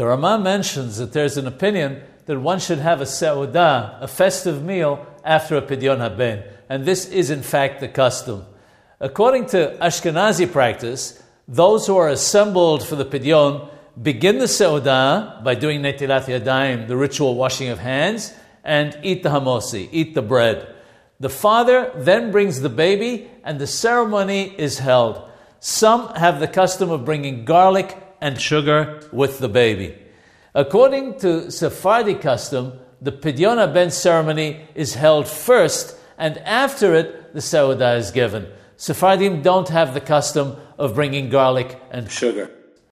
The Rama mentions that there's an opinion that one should have a seudah, a festive meal, after a pidyon haben, and this is in fact the custom. According to Ashkenazi practice, those who are assembled for the pidyon begin the seudah by doing netilat yadayim, the ritual washing of hands, and eat the hamosi, eat the bread. The father then brings the baby, and the ceremony is held. Some have the custom of bringing garlic and sugar with the baby. According to Sephardi custom, the Pidyon Ben ceremony is held first, and after it, the Seudah is given. Sephardim don't have the custom of bringing garlic and sugar.